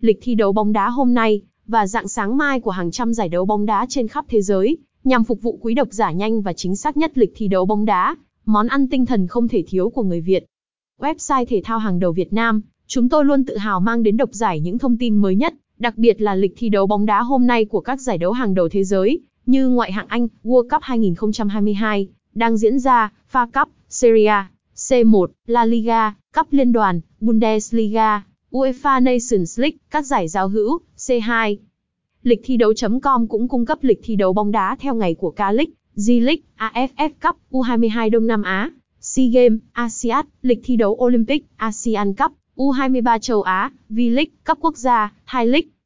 lịch thi đấu bóng đá hôm nay và dạng sáng mai của hàng trăm giải đấu bóng đá trên khắp thế giới, nhằm phục vụ quý độc giả nhanh và chính xác nhất lịch thi đấu bóng đá, món ăn tinh thần không thể thiếu của người Việt. Website thể thao hàng đầu Việt Nam, chúng tôi luôn tự hào mang đến độc giải những thông tin mới nhất, đặc biệt là lịch thi đấu bóng đá hôm nay của các giải đấu hàng đầu thế giới, như ngoại hạng Anh, World Cup 2022, đang diễn ra, FA Cup, Serie A, C1, La Liga, Cup Liên đoàn, Bundesliga, UEFA Nations League, các giải giao hữu, C2. Lịch thi đấu.com cũng cung cấp lịch thi đấu bóng đá theo ngày của K-League, G-League, AFF Cup, U22 Đông Nam Á, SEA Games, ASEAN, lịch thi đấu Olympic, ASEAN Cup, U23 châu Á, V-League, cấp quốc gia, Thai League,